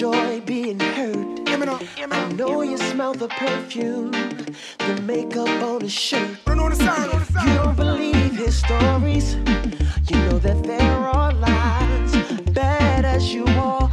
enjoy being hurt. I know you smell the perfume, the makeup on his shirt. You don't believe his stories. You know that there are lies, bad as you are.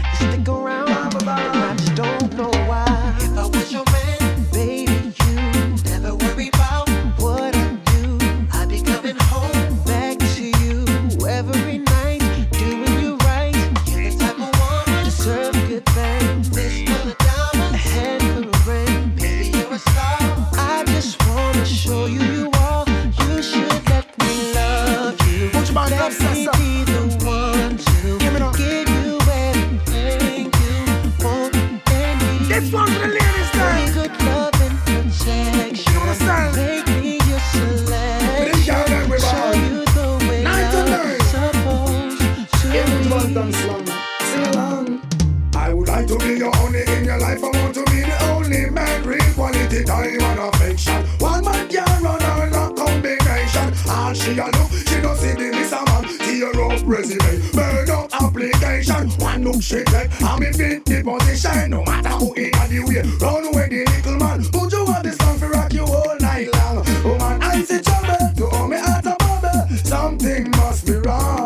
you know You don't see the miss man hero president, resume. Burn up application One look shit like I'm in fit the position. No matter who in the way Run away the little man. Put you on this stand for rock you all night long. Oh man I see trouble To hold me out a bubble. Something must be wrong.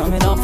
coming up.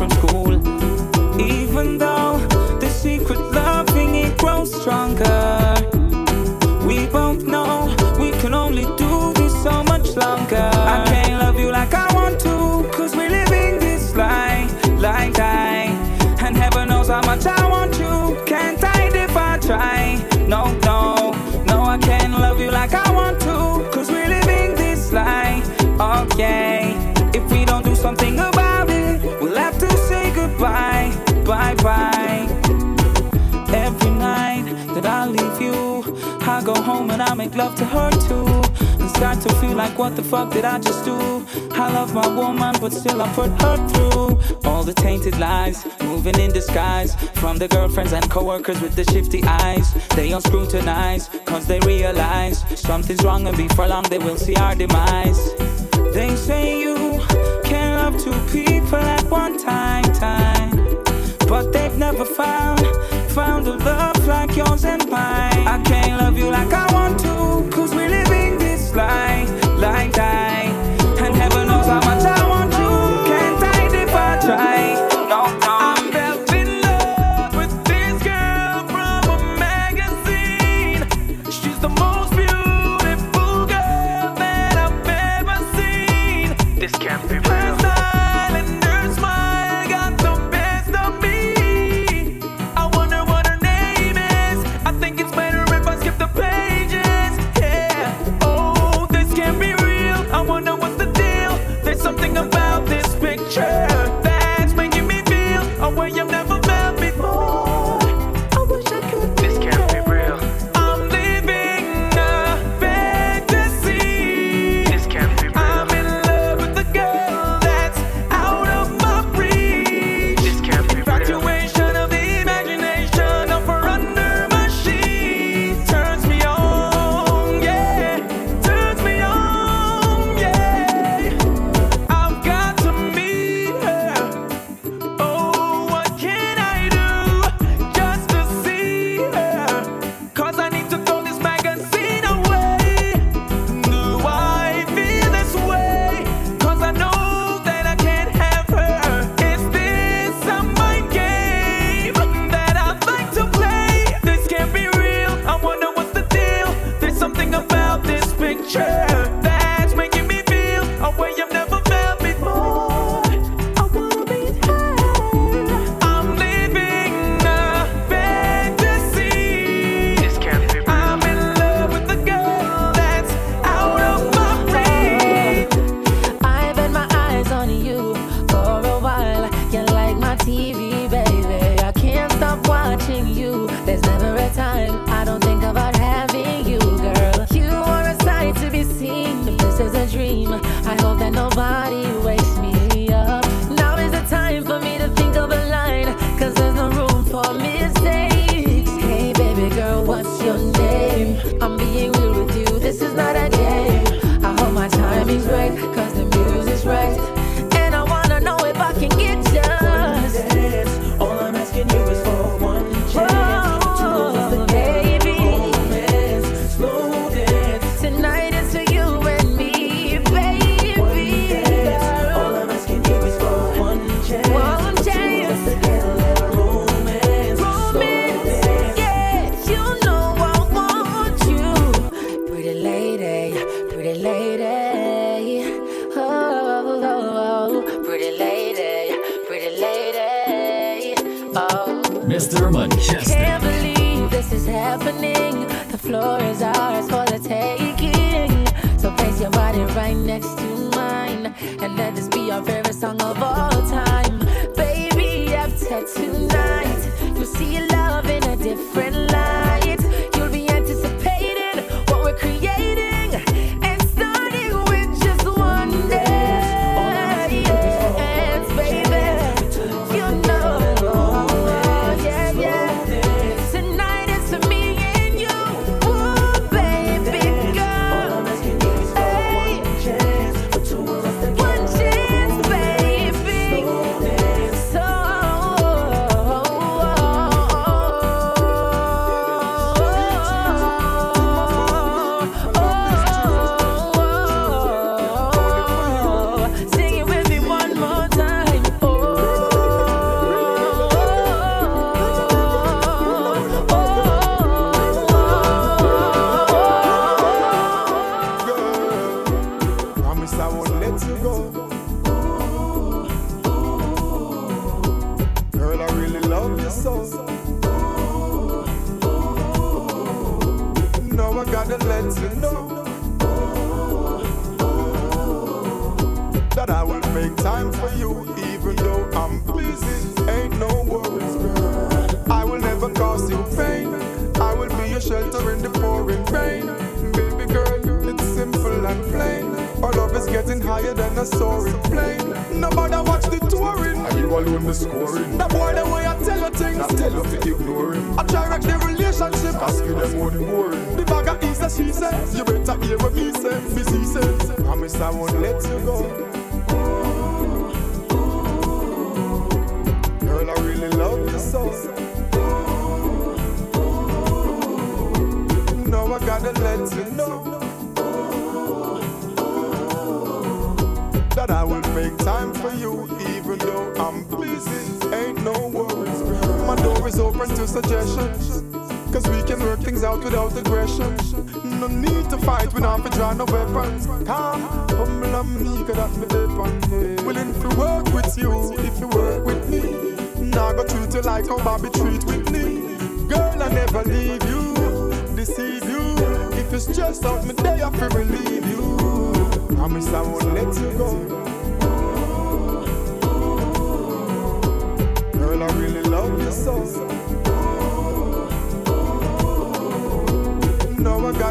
like what the fuck did I just do? I love my woman, but still I put her through all the tainted lies, moving in disguise from the girlfriends and coworkers with the shifty eyes. They unscrutinize, cause they realize something's wrong, and before long they will see our demise. They say you can love two people at one time, time, but they've never found.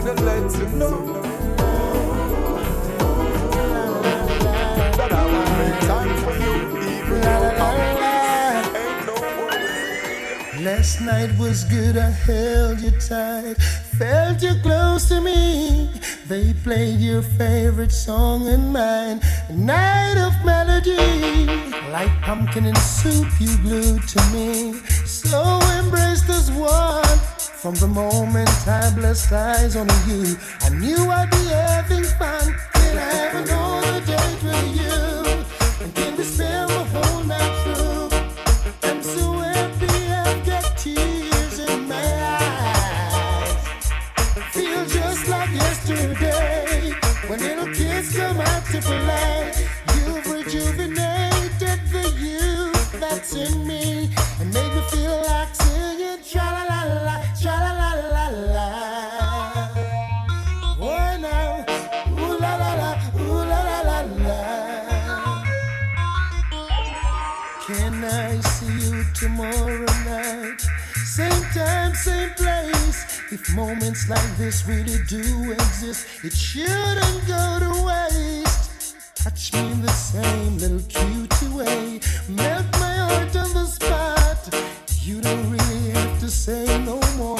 Gotta let you know that I will make time for you, even though I'm. Last night was good, I held you tight, felt you close to me. They played your favorite song and mine, a night of melody. Like pumpkin and soup, you glued to me, so embraced as one. From the moment I blessed eyes on you, I knew I'd be having fun. Can I have another date with you? And can we spend the whole night through? I'm so happy I've got tears in my eyes. Feel just like yesterday when little kids come out to play. You've rejuvenated the youth that's in me moments like this really do exist, it shouldn't go to waste. Touch me in the same little cute way. Melt my heart on the spot. You don't really have to say no more.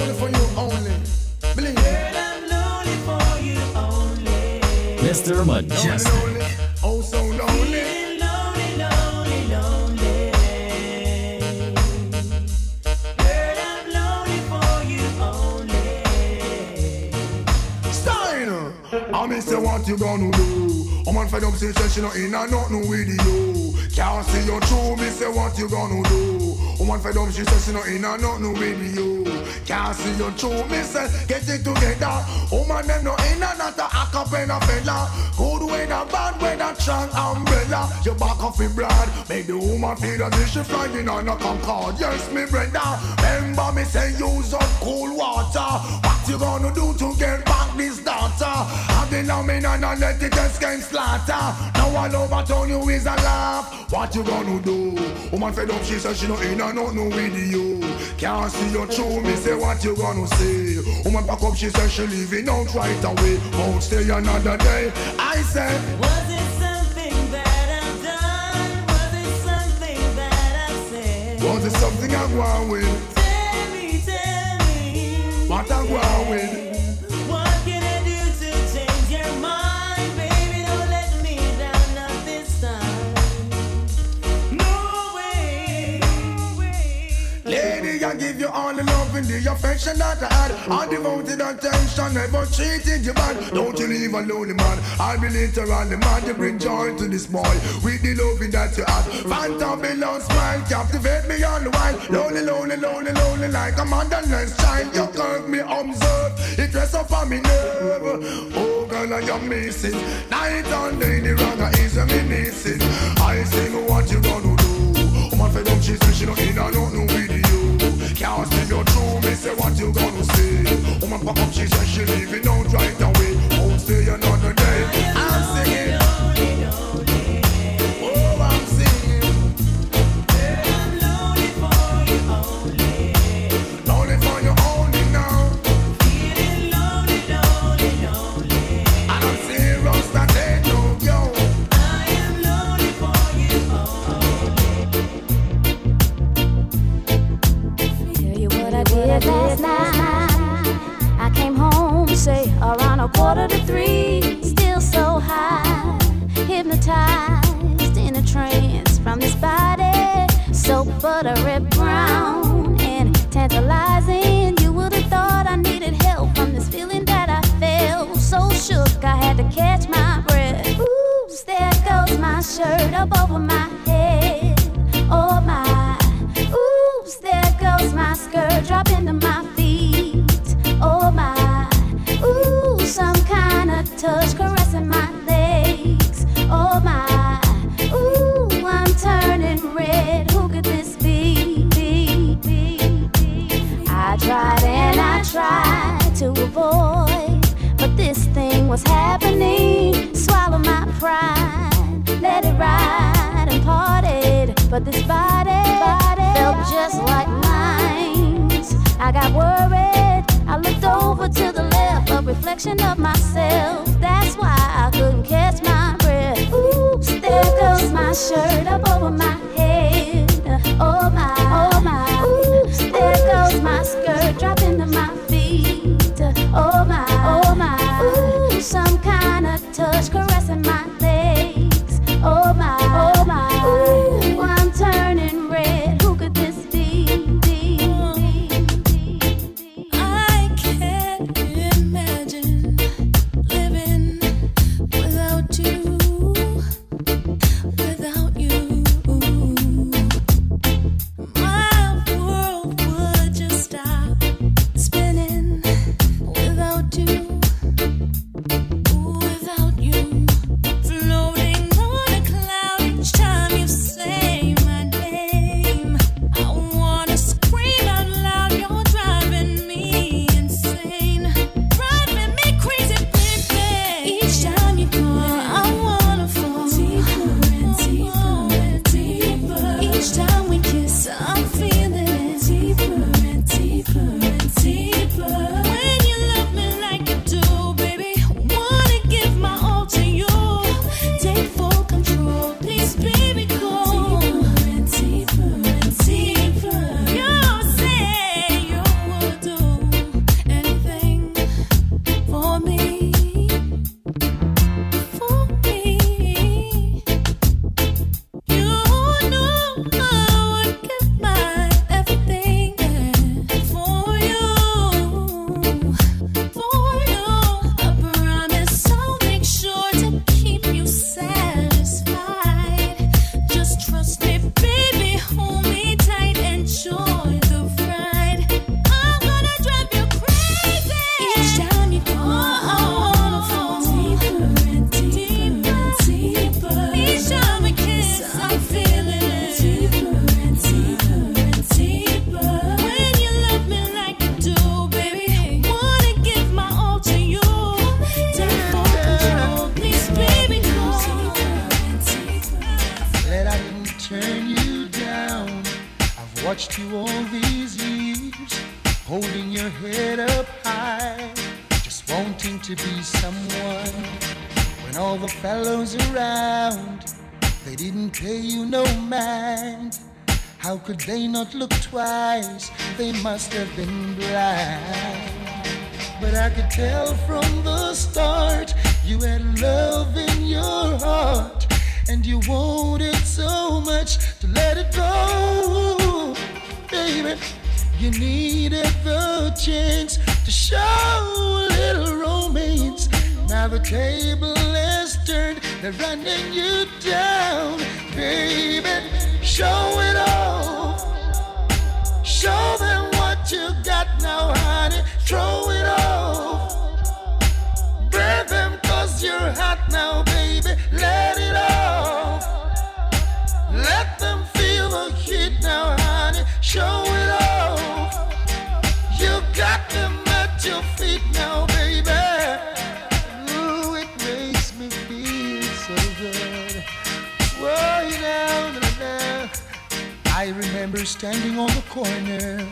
Lonely. Lonely for you only. Believe me. Girl, I'm lonely for you only. Mr. Mejustik. Lonely, oh so lonely. Feeling lonely, lonely, lonely. Girl, I'm lonely for you only. Style. I me say what you gonna do. I'm on fed up since she not in and nothing with you. Can't see you through. Me say what you gonna do. On fed up she says she not in and nothing with you. Can't see you through. Me say get it together. Woman them no in and not a acapella fella. Good weather, bad weather, strong umbrella. You back off in blood. Make the woman feel as if she flying on a Concorde. Yes, me brother. Remember me say use up cool water. What you gonna do to get back this daughter? Have the me and I let it escape slaughter. Now all over town you is a laugh. What you gonna do? Woman fed up, she said she no in and not no with you. Can't see your true, me say what you gonna say. Woman back up, she said she leaving out right away. Won't stay another day. I said. Was it something that I've done? Was it something that I've said? Was it something I go with? What I go on with? affection that I had. all devoted attention. Never treated you bad. Don't you leave a lonely man. I'll be literally mad to bring joy to this boy with the loving that you had. Phantom below smile, captivate me all the while. Lonely, lonely, lonely, lonely, like a motherless child. You curve me, observe. It rests upon me nerve. Oh, girl, I am missing. Night and day, the wrong is a missing. I sing what you gonna do. Woman, fed up, she's she don't need no woman pop up, she's To all these years, holding your head up high, just wanting to be someone. When all the fellows around, they didn't pay you no mind. How could they not look twice? They must have been blind. But I could tell from the start you had love in your heart, and you wanted so much to let it go baby. You needed the chance to show a little romance. Now the table is turned, they're running you down, baby. Show it all. Show them what you got now, honey. Throw it all. Burn them cause you're hot now, baby. Let it all. Let them feel the heat now. honey standing on the corner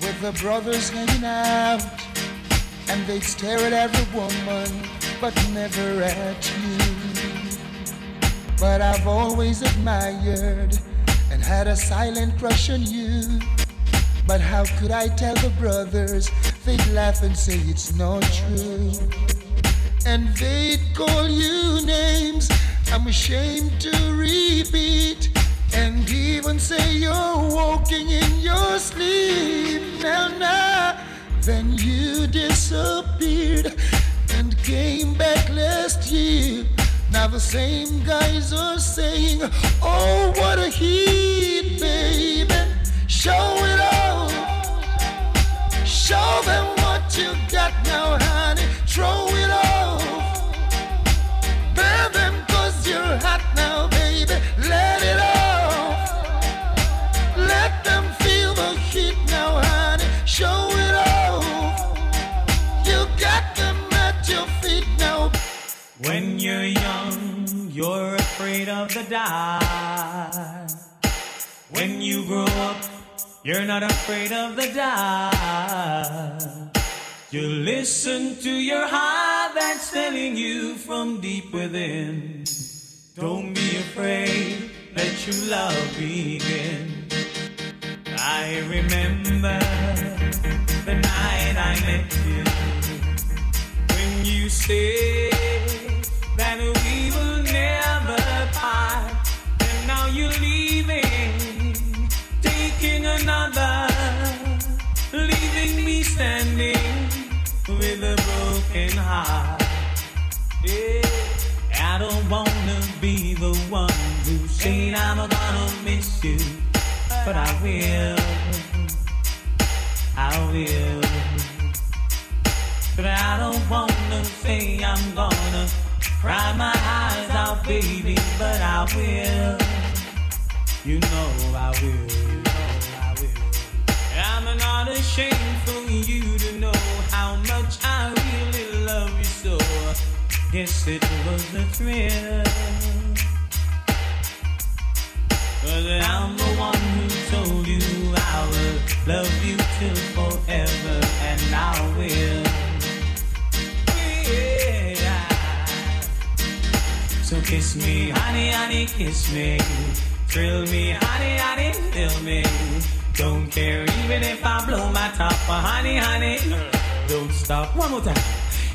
with the brothers hanging out, and they'd stare at every woman, but never at you. But I've always admired had a silent crush on you. But how could I tell the brothers? They'd laugh and say it's not true. And they'd call you names I'm ashamed to repeat. And even say you're walking in your sleep. Now, now, then you disappeared and came back last year. Now the same guys are saying, Oh, what a heat, baby. Show it off. Show them what you got now, honey. Throw it off. Burn them cause you're hot now, baby. Let it off. You're afraid of the dark. When you grow up, you're not afraid of the dark. You listen to your heart that's telling you from deep within. Don't be afraid, let your love begin. I remember the night I met you when you said that we will never part, and now you're leaving, taking another, leaving me standing with a broken heart. Yeah, I don't wanna be the one who said I'm gonna miss you, but I will. I will. But I don't wanna say I'm gonna cry my eyes out, baby, but I will. You know I will. You know I will. I'm not ashamed for you to know how much I really love you so. Guess it was a thrill. But I'm the one kiss me, honey, honey, kiss me. Thrill me, honey, honey, thrill me. Don't care even if I blow my top, honey, honey, don't stop. One more time.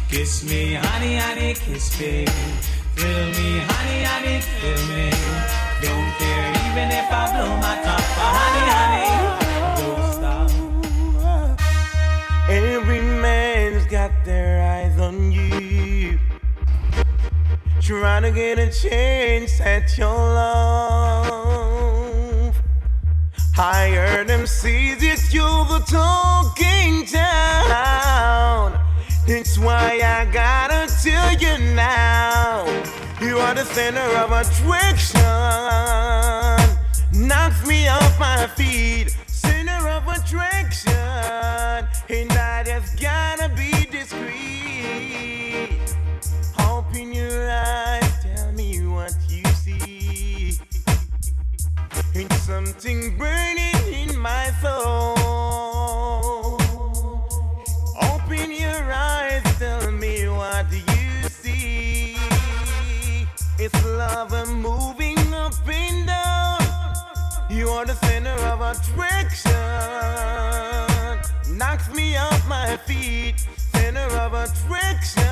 Kiss me, honey, honey, kiss me. Thrill me, honey, honey, thrill me. Don't care even if I blow my top, honey, honey, don't stop. Every Trying to get a chance at your love. I heard them say that you're the talking town. It's why I gotta tell you now. You are the center of attraction. Knocks me off my feet. Center of attraction. And I just gotta be eyes, tell me what you see. It's something burning in my soul. Open your eyes, tell me what you see. It's love moving up and down. You are the center of attraction. Knocks me off my feet. Center of attraction.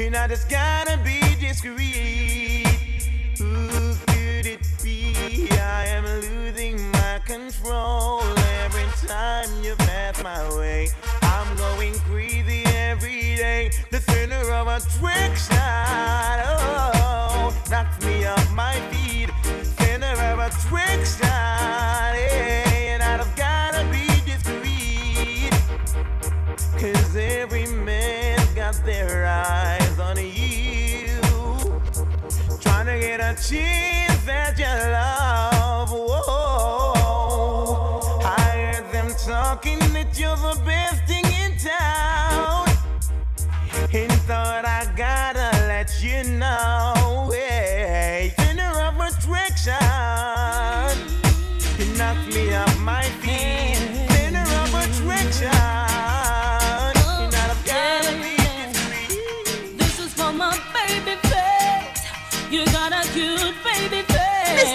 And I just gotta be discreet. Who could it be? I am losing my control every time you pass my way. I'm going crazy every day. The center of a trick shot. Oh, it achieve that your love. Whoa, I heard them talking that you're the best thing in town, and thought I gotta let you know. Hey, yeah. center of attraction.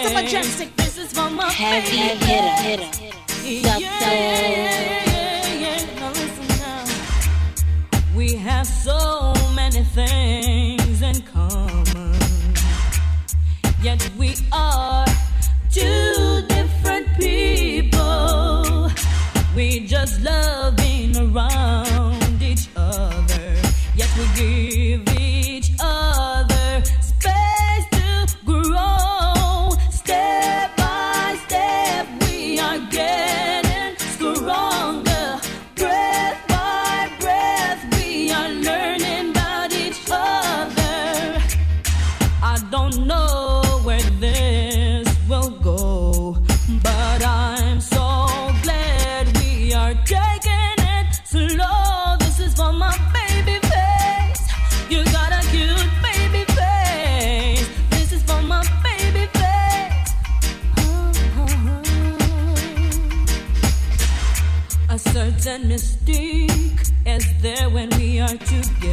This Mejustik. This is my. Heavy hitter, hitter. Yeah, yeah, yeah, now listen now. We have so many things in common, yet we are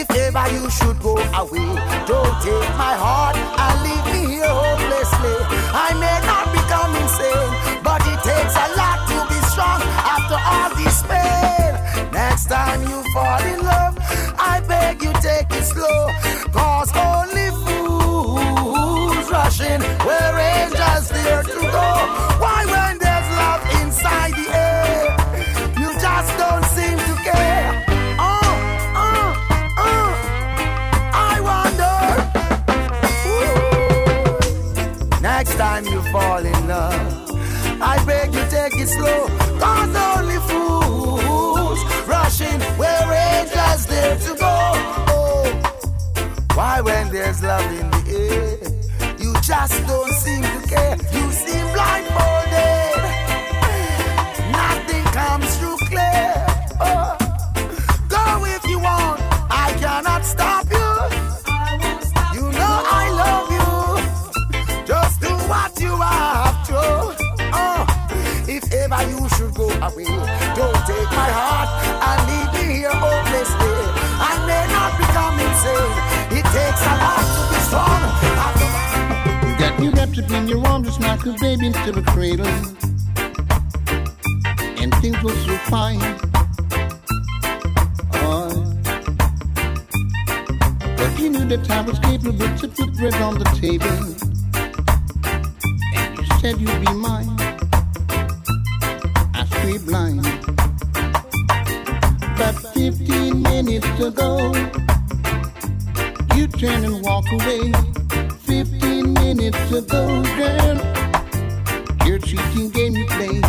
if ever you should go away, don't take my heart and leave me here hopelessly. I may not become insane, but it takes a lot to be strong after all this pain. Next time you fall in love, I beg you take it slow. Cause only fools rushing where angels there to go. Why when there's time you fall in love, I beg you take it slow. Cause only fools rushing where angels there to go. Oh, why when there's love in the air, you just don't seem to care. You seem blindfolded. Me in your arms just like a baby into the cradle. And things were so fine. Oh. But you knew that I was capable to put bread on the table. And you said you'd be mine. I stayed blind. But 15 minutes ago, you turn and walk away. 15 minutes ago, girl, your cheating game you played.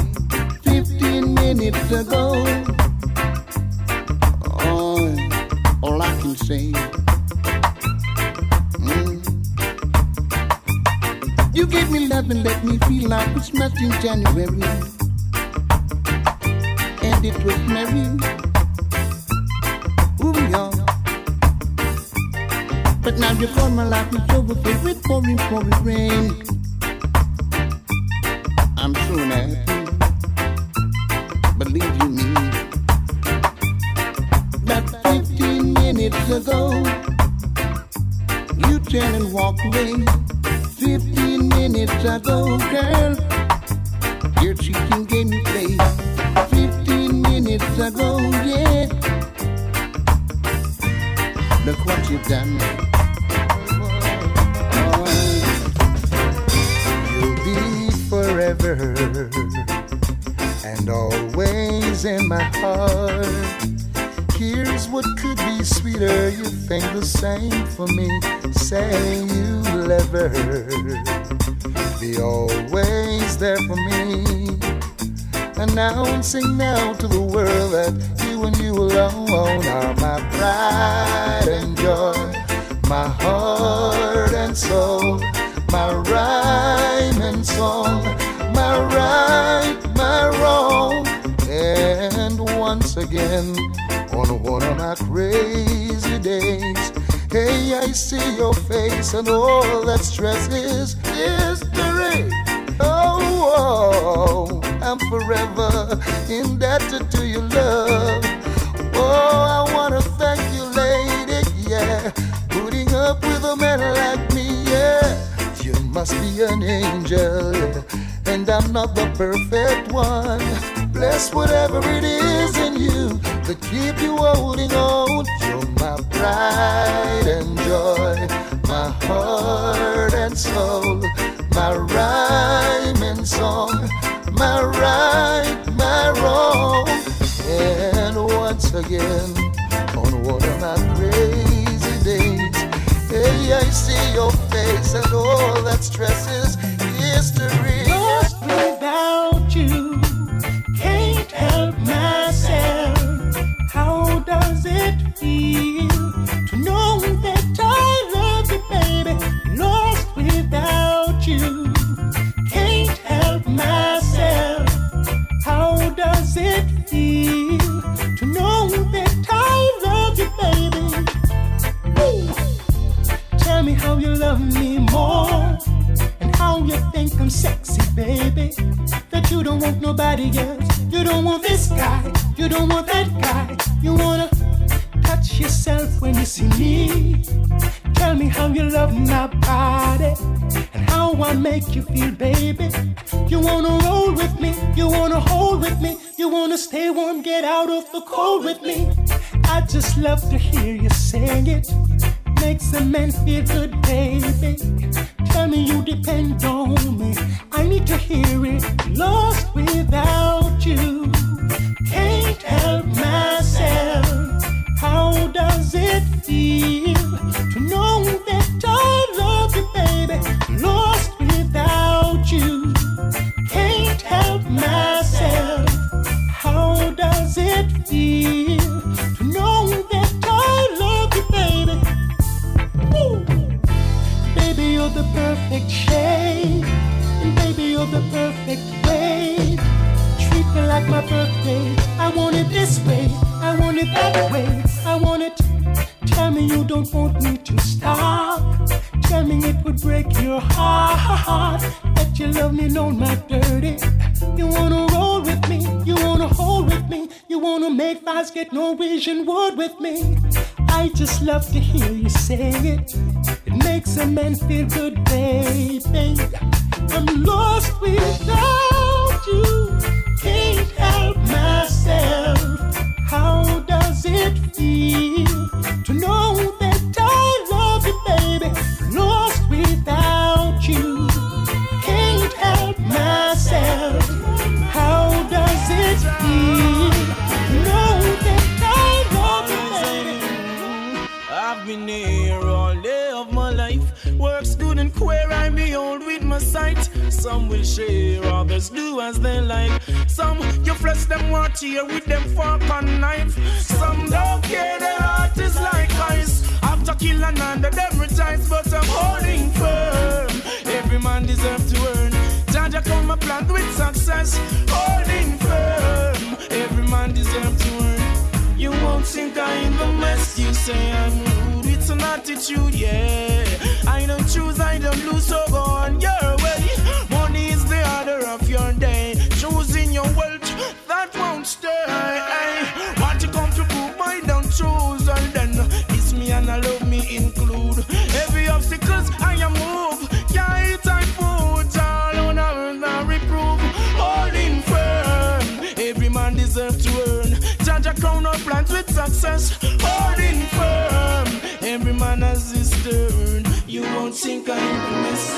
15 minutes ago, oh, all I can say. mm. You gave me love and let me feel like Christmas in January. And it was merry. Ooh, yeah. But now you call my life is over, so it pouring, pouring rain. And all that stress is history. Oh, oh, I'm forever indebted to your love. Oh, I wanna thank you, lady, yeah, putting up with a man like me, yeah. You must be an angel, and I'm not the perfect one. Bless whatever it is in you that keep you holding on. You're my pride and joy, my heart and soul, my rhyme and song, my right, my wrong. And once again, on one of my crazy days, hey, I see your face. and all that stresses history. Nobody else. You don't want this guy. You don't want that guy. You wanna touch yourself when you see me. Tell me how you love my body and how I make you feel, baby. You wanna roll with me. You wanna hold with me. You wanna stay warm, get out of the cold with me. I just love to hear you sing it makes a man feel good, baby. Tell me you depend on me. I need to hear it. Lost without you, can't help myself. How does it feel to know that I birthday. I want it this way. I want it that way. I want it. Tell me you don't want me to stop. Tell me it would break your heart that you love me, no not dirty. You wanna roll with me, you wanna hold with me, you wanna make fires get Norwegian wood with me. I just love to hear you say it. It makes a man feel good, baby. I'm lost without you. Can't help been here all day of my life. Works good and queer, I behold my sight. Some will share, others do as they like. Some you flesh them want here with them fork and knife. Some don't care, their heart is like ice. After killing under them rejoice, but I'm holding firm. Every man deserves to earn. Jaja come a plant with success, holding firm. Every man deserves to earn. You won't think I in the mess. You say I'm rude. It's an attitude, yeah. I don't choose, I don't lose, so go on your way. Money is the order of your day. Choosing your wealth, that won't stay. Want to come to prove I don't choose, and then it's me and I love me include. Every obstacles I am move. Yeah, it's I put all on and reprove. Holding firm, every man deserves to earn. Jaja crown our plans with success. Holding firm, every man has his turn. You won't think I'm mess.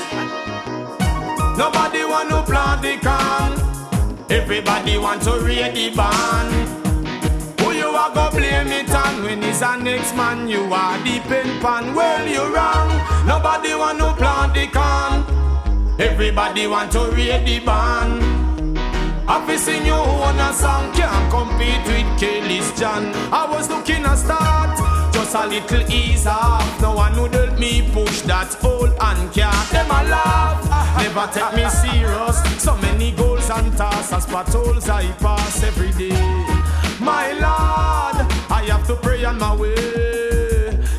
Nobody want to plant the can. Everybody want to read the band. Who you are go blame it on when it's a next man you are deep in pan. Well you wrong. Nobody want to plant the can. Everybody want to read the band. Happy sing you on a song can't compete with Kelly's John. I was looking a start, just a little ease off. No one would help me push that old and cat. Them a laugh, never take me serious. So many goals and tasks as patrols I pass every day. My Lord, I have to pray on my way.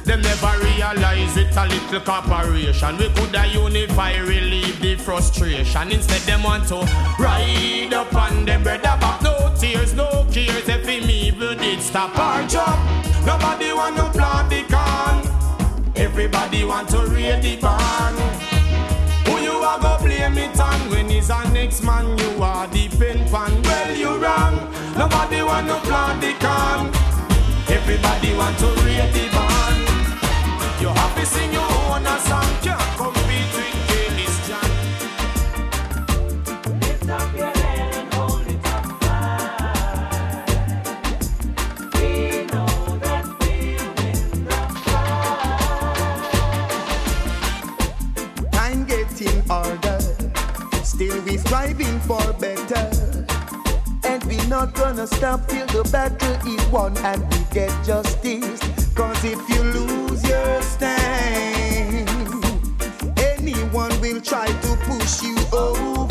Them never realize it a little corporation. We coulda unify, relieve the frustration. Instead, them want to ride up on them brother back. No tears, no cares. If him evil did stop our job, nobody want to plant the can. Everybody want to raid the barn. Who you are go blame it on when he's a next man? You are the pen pan. Well, you wrong. Nobody want to plant the can. Everybody want to raid the barn. You happy sing your striving for better. And we're not gonna stop till the battle is won and we get justice. Cause if you lose your stand, anyone will try to push you over.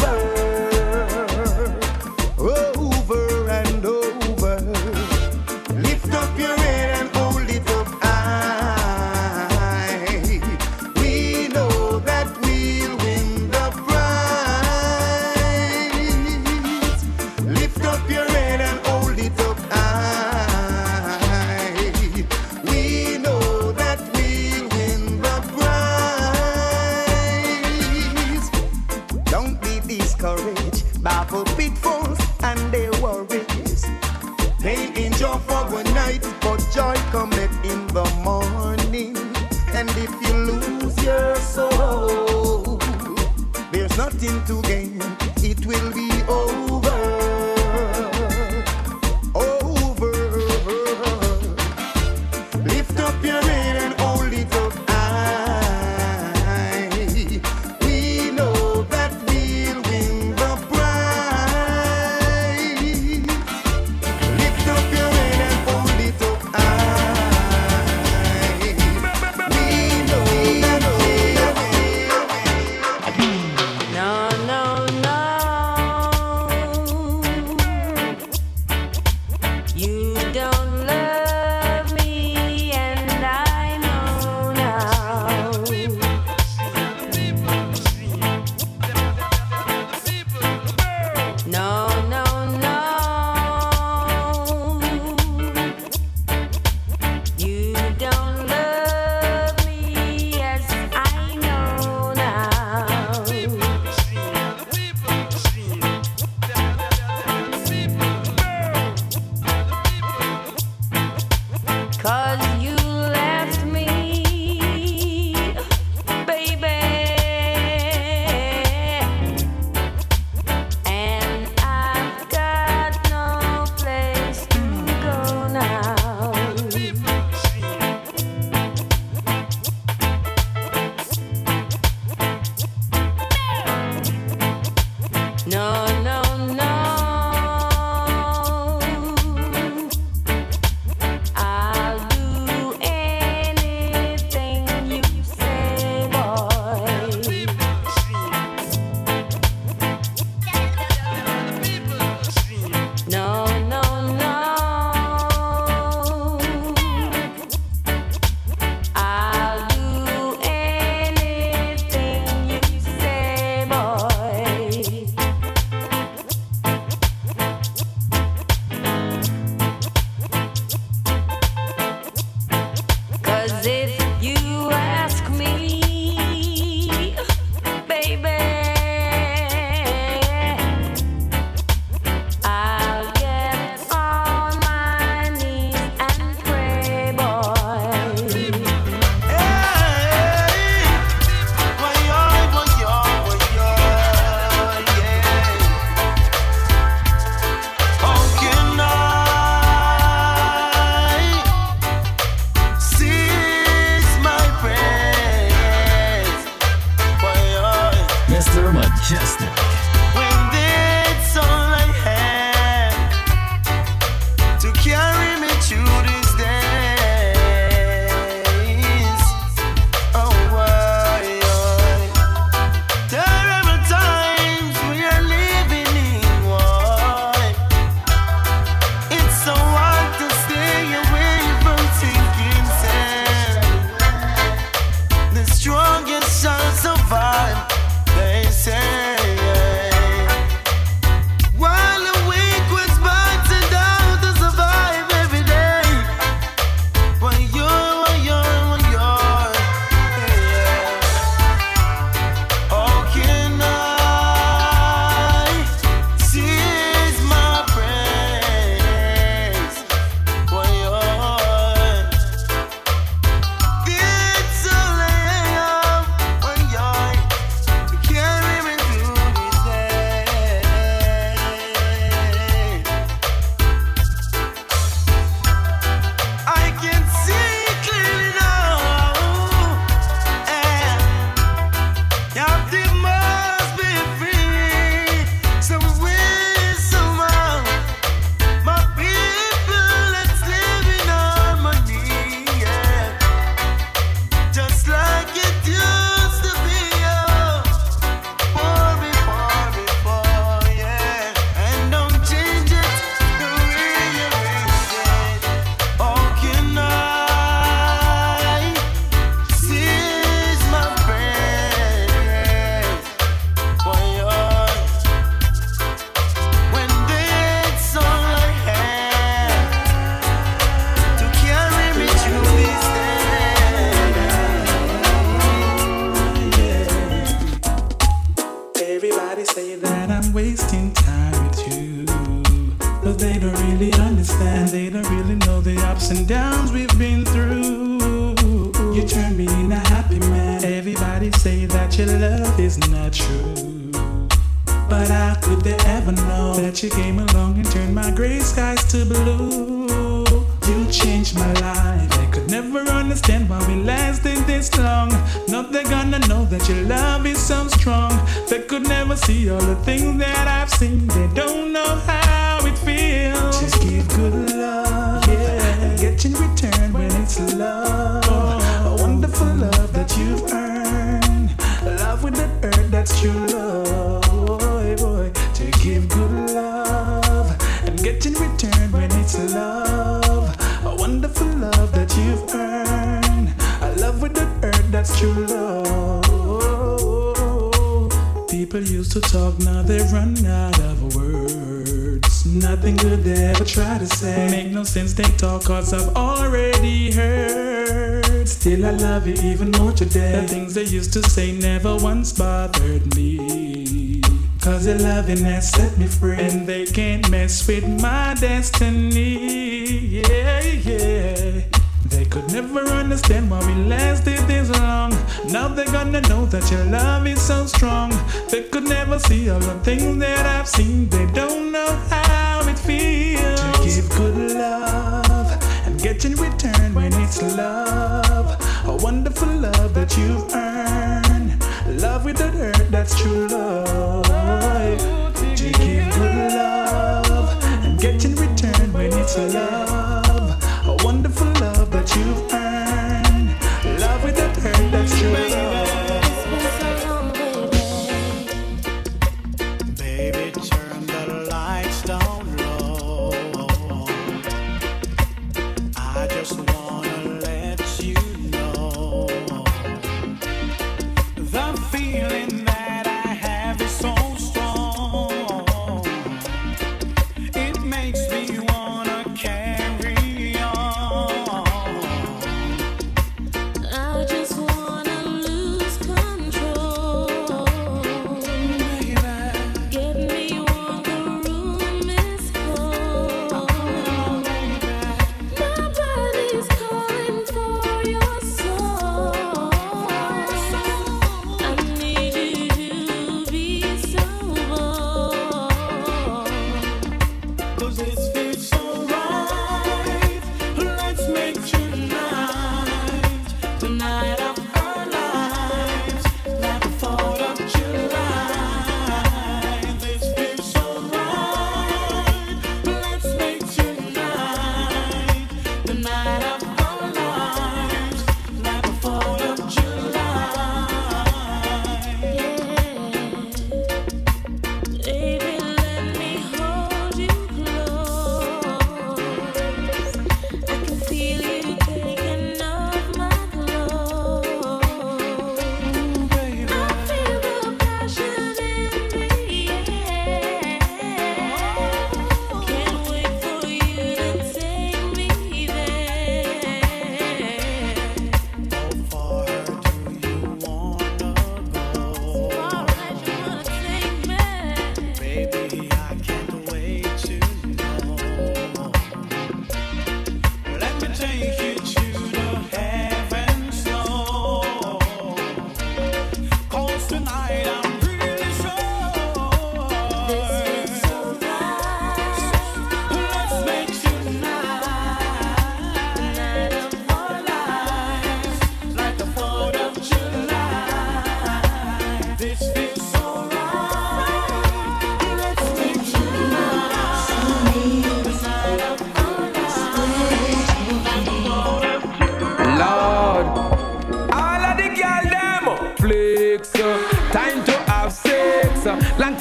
This long. Not they're gonna know that your love is so strong. They could never see all the things that I've seen. They don't know how it feels. Just give good love, yeah, and get in return when it's love. A wonderful love that you've earned. Love with that earth, that's true love. True love. People used to talk, now they run out of words. Nothing good they ever try to say. Make no sense they talk, cause I've already heard. Still, I love you even more today. The things they used to say never once bothered me. Cause your loving has set me free. And they can't mess with my destiny. Could never understand why we lasted this long. Now they're gonna know that your love is so strong. They could never see all the things that I've seen. They don't know how it feels to give good love and get in return when it's love. A wonderful love that you've earned. Love with the earth, that's true love. To give good love and get in return when it's love.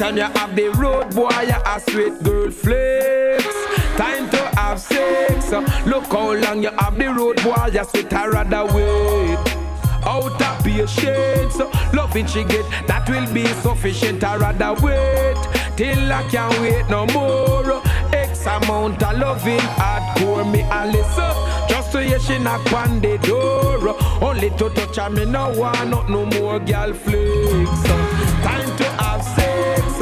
Time you have the road boy, you a sweet girl flex. Time to have sex. Look how long you have the road boy, you sweet I rather wait. Out of patience, loving she get that will be sufficient. I rather wait till I can't wait no more. X amount of loving hardcore me a listen. Just to hear she knock on the door. Only to touch her, me no want not no more girl flex.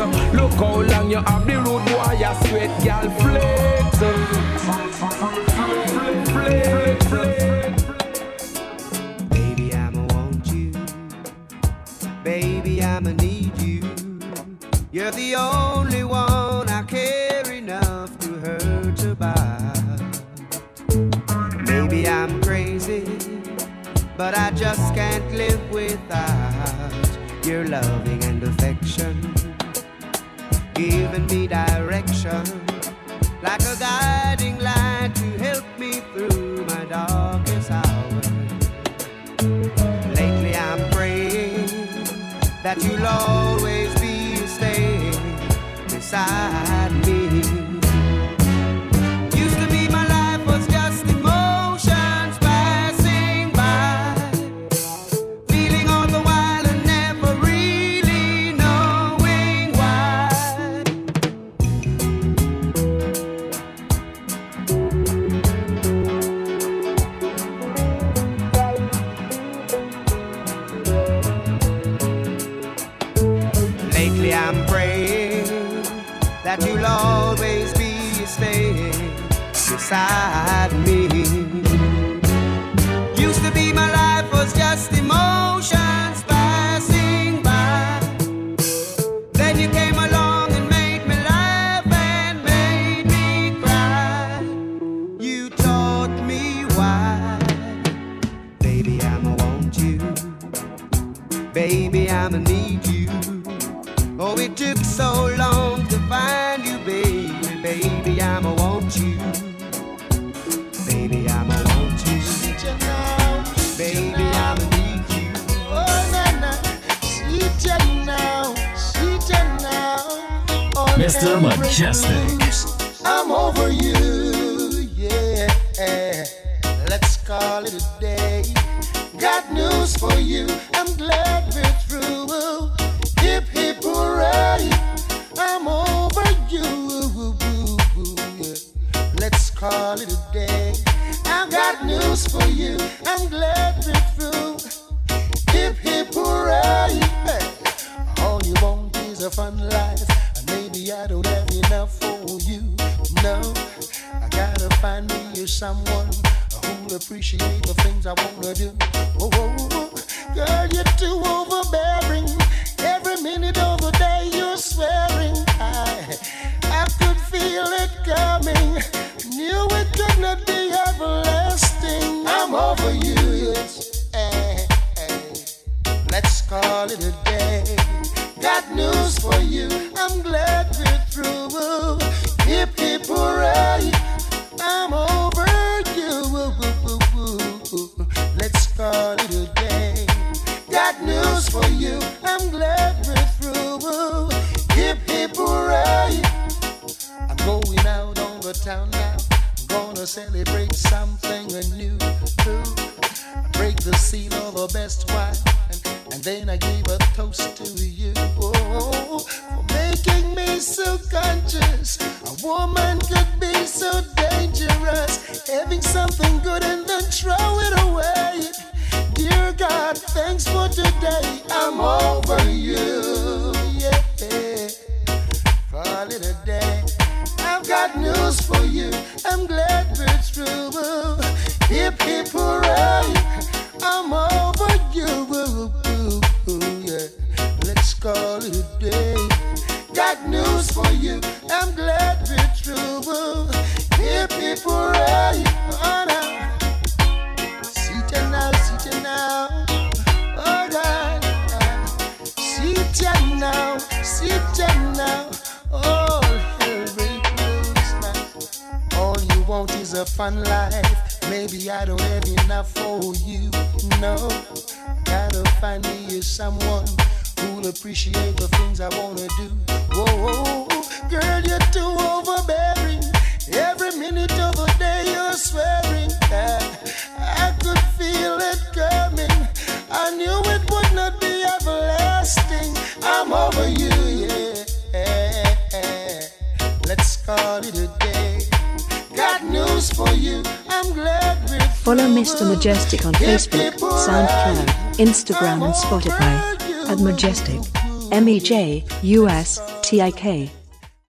Look how long you have the road, boy, you sweat, girl, flex. Flex. Baby, I'ma want you. Baby, I'ma need you. You're the only one I care enough to hurt about. Maybe I'm crazy, but I just can't live without your loving and affection giving me direction, like a guiding light to help me through my darkest hours. Lately, I'm praying that you'll always be staying beside. that you'll always be staying beside me. Mr. Mejustik. I'm over you. appreciate for you. I'm glad we're through. I'm going out on the town now. I'm gonna celebrate something anew. Break the seal the best wine, and then I give Mejustik. M E J U S T I K.